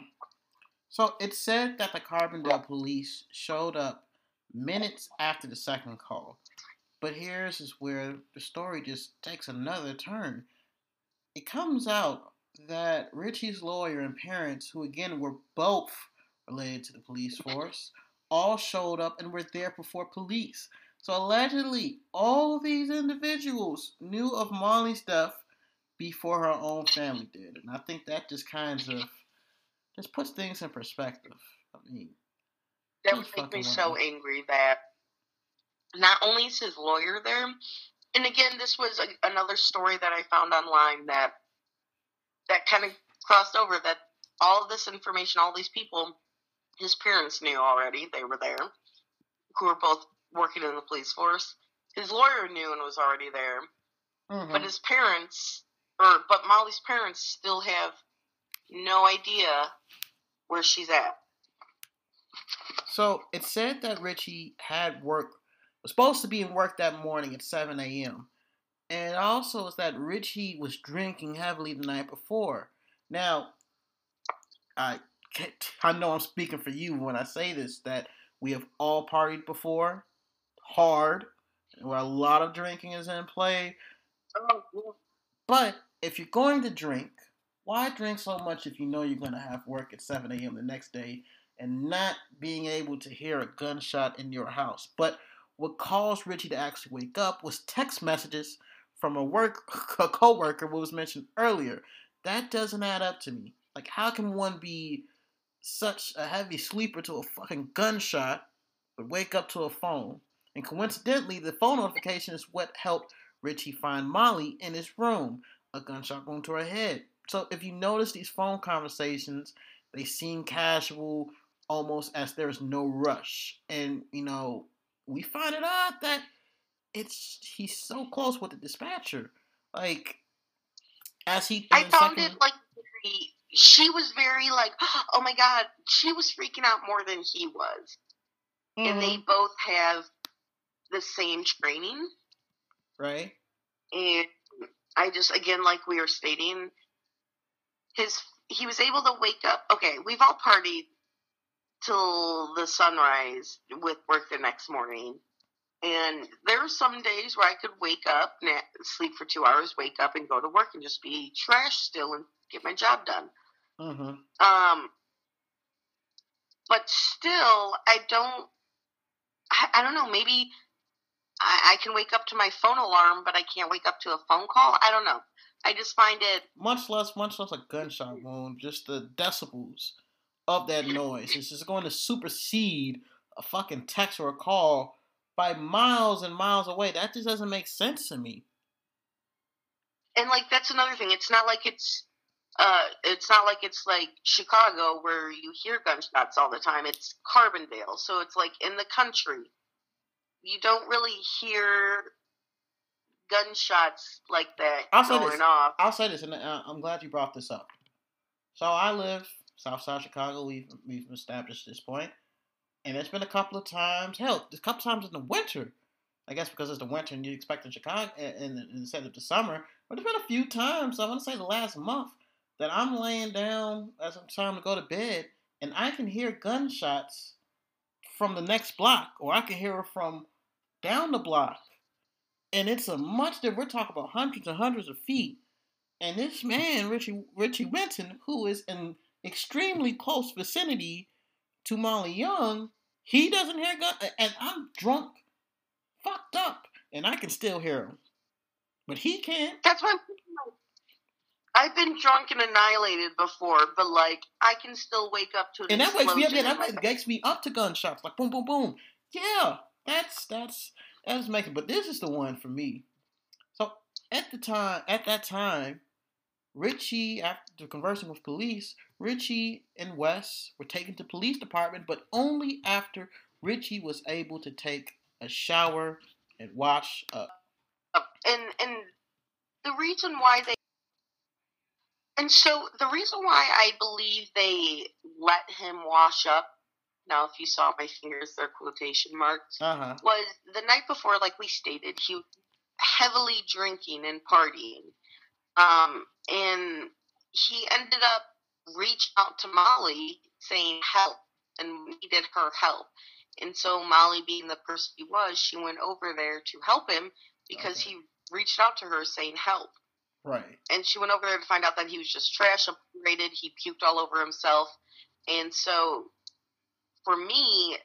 So it said that the Carbondale police showed up minutes after the second call. But here's is where the story just takes another turn. It comes out that Richie's lawyer and parents, who again were both related to the police force, all showed up and were there before police. So allegedly, all these individuals knew of Molly's death before her own family did, and I think that just kind of just puts things in perspective. I mean, that would make me so angry that not only is his lawyer there, and again, this was a, another story that I found online that that kind of crossed over that all of this information, all these people, his parents knew already. They were there, who were both working in the police force. His lawyer knew and was already there, mm-hmm. but his parents, or but Molly's parents, still have no idea where she's at. So it said that Richie had work was supposed to be in work that morning at 7 a.m. And also is that Richie was drinking heavily the night before. Now, I I know I'm speaking for you when I say this that we have all partied before, hard, where a lot of drinking is in play. Oh, but if you're going to drink, why drink so much if you know you're going to have work at 7 a.m. the next day and not being able to hear a gunshot in your house? But what caused Richie to actually wake up was text messages from a work a coworker, what was mentioned earlier. That doesn't add up to me. Like, how can one be such a heavy sleeper to a fucking gunshot, but wake up to a phone? And coincidentally, the phone notification is what helped Richie find Molly in his room, a gunshot going to her head. So if you notice these phone conversations, they seem casual, almost as there's no rush. And you know, we find it odd that it's he's so close with the dispatcher. Like as he I found second, it like very, she was very like, oh my god, she was freaking out more than he was. Mm-hmm. And they mm-hmm. both have the same training. Right. And I just again like we were stating, his he was able to wake up. Okay, we've all partied till the sunrise with work the next morning. And there are some days where I could wake up, sleep for two hours, wake up, and go to work and just be trash still and get my job done. Mm-hmm. Um, but still, I don't. I, I don't know. Maybe I, I can wake up to my phone alarm, but I can't wake up to a phone call. I don't know. I just find it much less, much less a gunshot wound. Just the decibels of that noise. It's just going to supersede a fucking text or a call by miles and miles away. That just doesn't make sense to me. And like that's another thing. It's not like it's uh it's not like it's like Chicago where you hear gunshots all the time. It's Carbondale. So it's like in the country. You don't really hear gunshots like that I'll going say this. off. I'll say this, and uh, I'm glad you brought this up. So I live South Southside Chicago. We've we've established this point. and it's been a couple of times. Hell, a couple times in the winter. I guess because it's the winter and you expect in Chicago in, instead of the summer. But there's been a few times. I want to say the last month that I'm laying down as I'm trying to go to bed, and I can hear gunshots from the next block, or I can hear it from down the block. And it's a much that we're talking about hundreds and hundreds of feet. And this man, Richie Richie Minton, who is in extremely close vicinity to Molly Young, he doesn't hear gun, and I'm drunk, fucked up, and I can still hear him, but he can't. That's what I've been drunk and annihilated before, but like I can still wake up to. And that wakes me up. Yeah, that wakes me up to gunshots, like boom, boom, boom. Yeah, that's that's that's making. But this is the one for me. So at the time, at that time, Richie, after conversing with police, Richie and Wes were taken to police department, but only after Richie was able to take a shower and wash up. And and the reason why they and so the reason why I believe they let him wash up. Now, if you saw my fingers, they're quotation marks. Uh-huh. Was the night before, like we stated, he was heavily drinking and partying. Um, and he ended up reaching out to Molly saying help and needed her help. And so Molly, being the person he was, she went over there to help him because Okay. he reached out to her saying help. Right. And she went over there to find out that he was just trash, operated. He puked all over himself. And so, for me,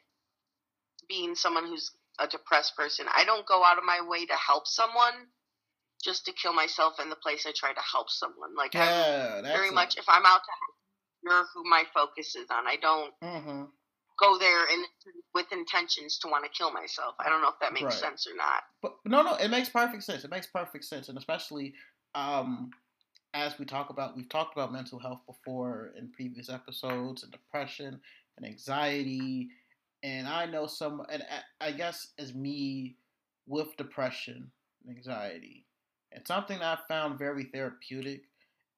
being someone who's a depressed person, I don't go out of my way to help someone just to kill myself in the place I try to help someone. Like, Yeah, very it. much, if I'm out to help, you're who my focus is on. I don't Mm-hmm. go there and with intentions to want to kill myself. I don't know if that makes Right. sense or not. But no, no, it makes perfect sense. It makes perfect sense, and especially um, as we talk about, we've talked about mental health before in previous episodes, and depression and anxiety, and I know some, and I- guess as me with depression and anxiety, and something I found very therapeutic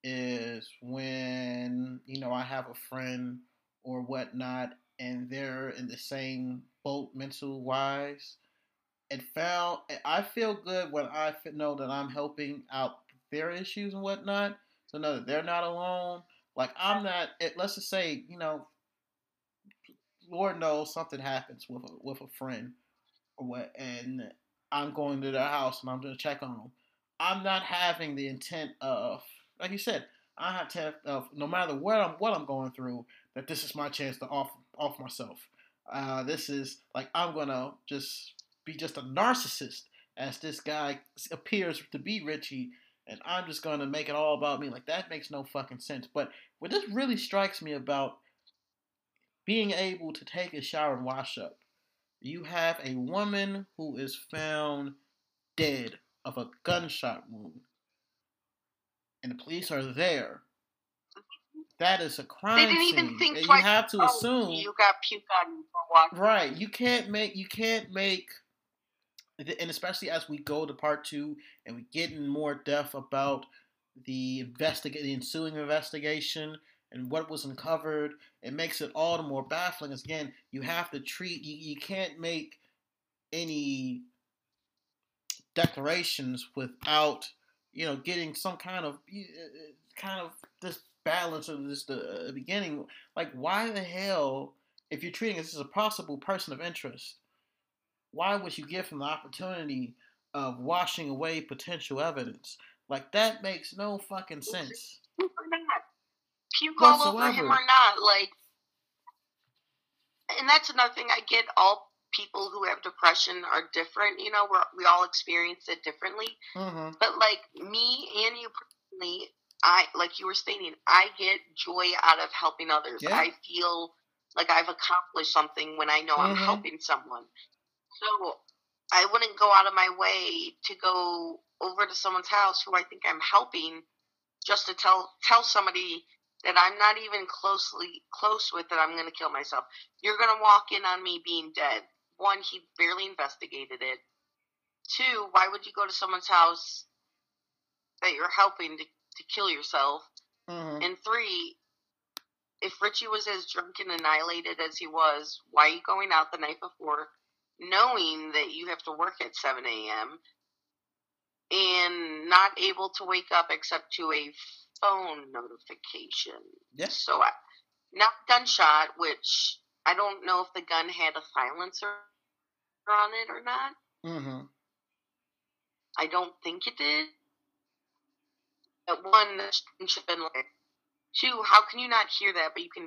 is when you know I have a friend or whatnot, and they're in the same boat mental wise it found I feel good when I know that I'm helping out their issues and whatnot. So that they're not alone. Like I'm not. It, let's just say you know, Lord knows something happens with a, with a friend or what, and I'm going to their house and I'm going to check on them. I'm not having the intent of, like you said, I have to have, no matter what I'm what I'm going through, that this is my chance to off off myself. Uh, this is like I'm gonna just be just a narcissist as this guy appears to be Richie, and I'm just gonna make it all about me. Like that makes no fucking sense. But what this really strikes me about being able to take a shower and wash up, you have a woman who is found dead of a gunshot wound, and the police are there. That is a crime They didn't scene. even think and twice. you have to Oh, assume you got puke on you for walking. Right. You can't make you can't make and especially as we go to part two and we get in more depth about the investigate the ensuing investigation and what was uncovered, it makes it all the more baffling. As again, you have to treat you, you can't make any declarations without you know getting some kind of uh, kind of this balance of this the uh, beginning. Like, why the hell, if you're treating this as a possible person of interest, why would you give him the opportunity of washing away potential evidence? Like, that makes no fucking sense. Puke. Puke all over him or not. Like, and that's another thing. I get all people who have depression are different. You know, we're, we all experience it differently. Mm-hmm. But like me and you personally, I like you were stating, I get joy out of helping others. Yeah. I feel like I've accomplished something when I know I'm Mhm. helping someone. So I wouldn't go out of my way to go over to someone's house who I think I'm helping just to tell tell somebody that I'm not even closely close with that I'm going to kill myself. You're going to walk in on me being dead. One, he barely investigated it. Two, why would you go to someone's house that you're helping to, to kill yourself? Mm-hmm. And three, if Richie was as drunk and annihilated as he was, why are you going out the night before, knowing that you have to work at 7 a.m. and not able to wake up except to a phone notification? Yeah. So, I, not gunshot, which I don't know if the gun had a silencer on it or not. Mm-hmm. I don't think it did. But one, should have been like. Two, how can you not hear that, but you can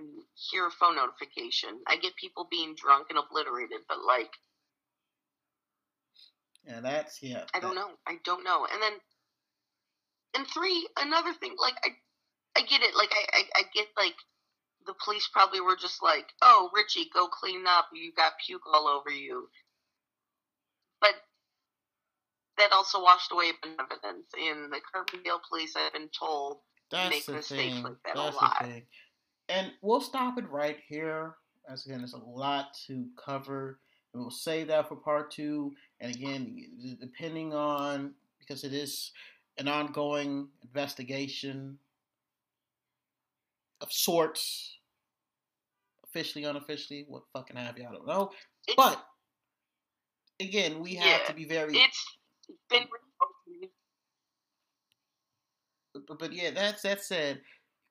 hear a phone notification? I get people being drunk and obliterated, but like, Yeah, that's yeah. I don't know. I don't know. And then, and three, another thing, like I, I get it. Like I, I, I get like, the police probably were just like, "Oh, Richie, go clean up. You got puke all over you." But that also washed away evidence. In the Carbondale police, I've been told, That's make the mistakes thing. like that a That's lot. the thing. And we'll stop it right here. As again, there's a lot to cover, and we'll save that for part two. And again, depending on because it is an ongoing investigation of sorts, officially, unofficially, what fucking have you? I don't know. It's, But again, we have Yeah, to be very it's been but, but yeah, that's that said,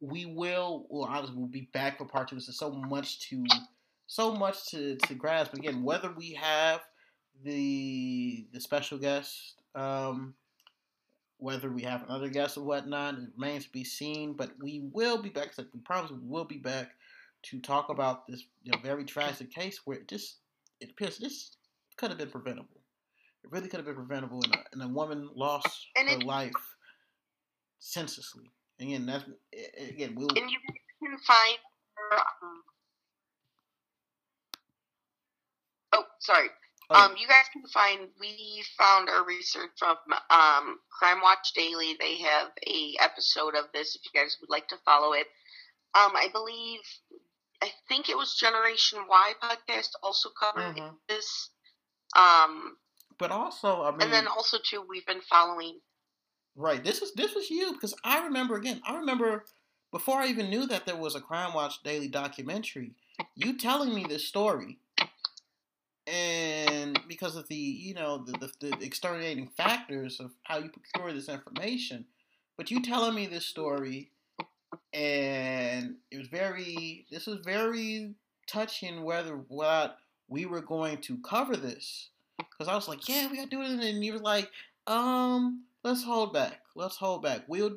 we will. Well, obviously, we'll be back for part two. There's so much to so much to, to grasp. Again, whether we have the the special guest, um, whether we have another guest or whatnot, it remains to be seen. But we will be back. Like we promise, we will be back to talk about this you know, very tragic case where it just it appears this could have been preventable. It really could have been preventable, and a, and a woman lost And her it- life senselessly. Again, that's again we'll And you can find her. Um, oh, sorry. Oh. Um, you guys can find. We found our research from um, Crime Watch Daily. They have a episode of this. If you guys would like to follow it, um, I believe. I think it was Generation Y podcast also covered Mhm. this. Um, But also, I mean, and then also too, we've been following. right? This was this was you because I remember again. I remember before I even knew that there was a Crime Watch Daily documentary. You telling me this story, and because of the you know the, the, the exterminating factors of how you procure this information, but you telling me this story, and it was very this was very touching whether what we were going to cover this because I was like, yeah, we got to do it, and you were like, um, let's hold back, let's hold back. We'll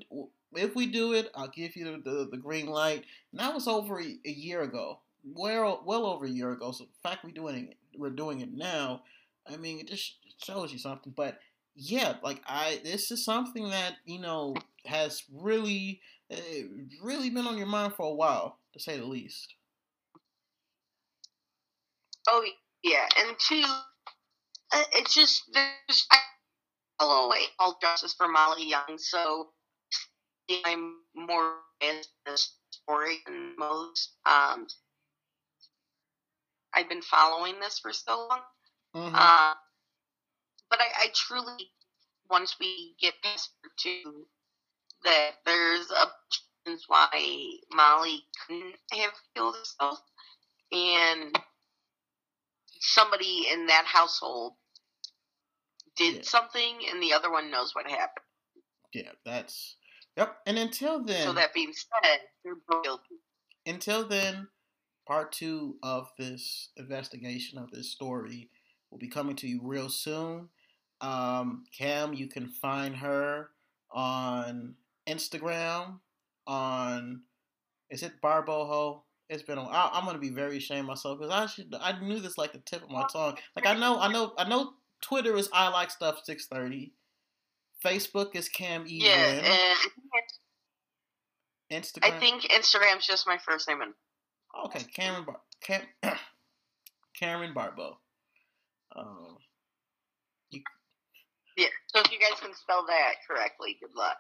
if we do it, I'll give you the, the, the green light. And that was over a, a year ago, well well over a year ago. So the fact we're doing it, we're doing it now. I mean, it just shows you something. But yeah, like I, this is something that you know has really, uh, really been on your mind for a while, to say the least. Oh yeah, and two, uh, it's just there's I follow all justice for Molly Young, so I'm more in this story than most. Um, I've been following this for so long, Mm-hmm. uh, but I, I truly, once we get past two, that there's a reasons why Molly couldn't have killed herself, and somebody in that household did Yeah. something, and the other one knows what happened. yeah, that's yep. And until then, So that being said, they're both guilty. until then, part two of this investigation of this story will be coming to you real soon. Um, Cam, you can find her on Instagram. On is it Barboho? It's been. I, I'm gonna be very ashamed of myself because I should. I knew this like the tip of my tongue. Like I know, I know, I know. Twitter is I like stuff six thirty. Facebook is Cam E. Yeah, and Instagram. I think Instagram's just my first name. And Okay, Cameron Bar- Cam- Cameron Barbo. Um, yeah, so if you guys can spell that correctly, good luck.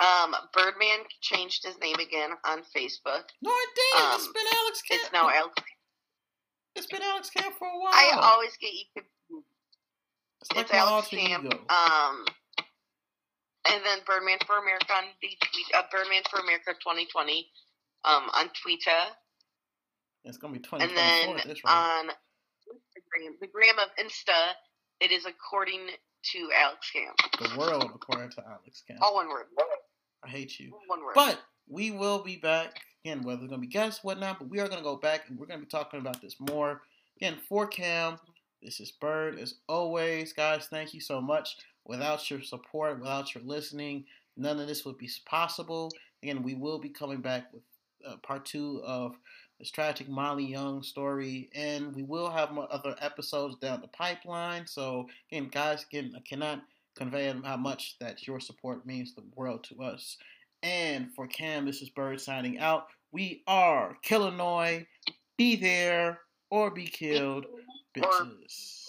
Um, Birdman changed his name again on Facebook. no, it did. it's Um, been Alex Cam. It's now Alex. It's been Alex Cam for a while. I always get you it's like It's my Alex Camp. ego. Um, and then Birdman for America on the uh, Birdman for America 2020 um, on Twitter. it's gonna be twenty And twenty then this on Instagram, the gram of Insta, it is according to Alex Camp. the world, according to Alex Cam. All one word. I hate you. One word. But we will be back again, whether it's gonna be guests, whatnot. But we are gonna go back and we're gonna be talking about this more again for Cam. This is Bird, as always, guys. Thank you so much. Without your support, without your listening, none of this would be possible. Again, we will be coming back with uh, part two of this tragic Molly Young story, and we will have more other episodes down the pipeline. So again, guys, again, I cannot convey how much that your support means the world to us. And for Cam, this is Bird signing out. We are Killinois. Be there or be killed, bitches.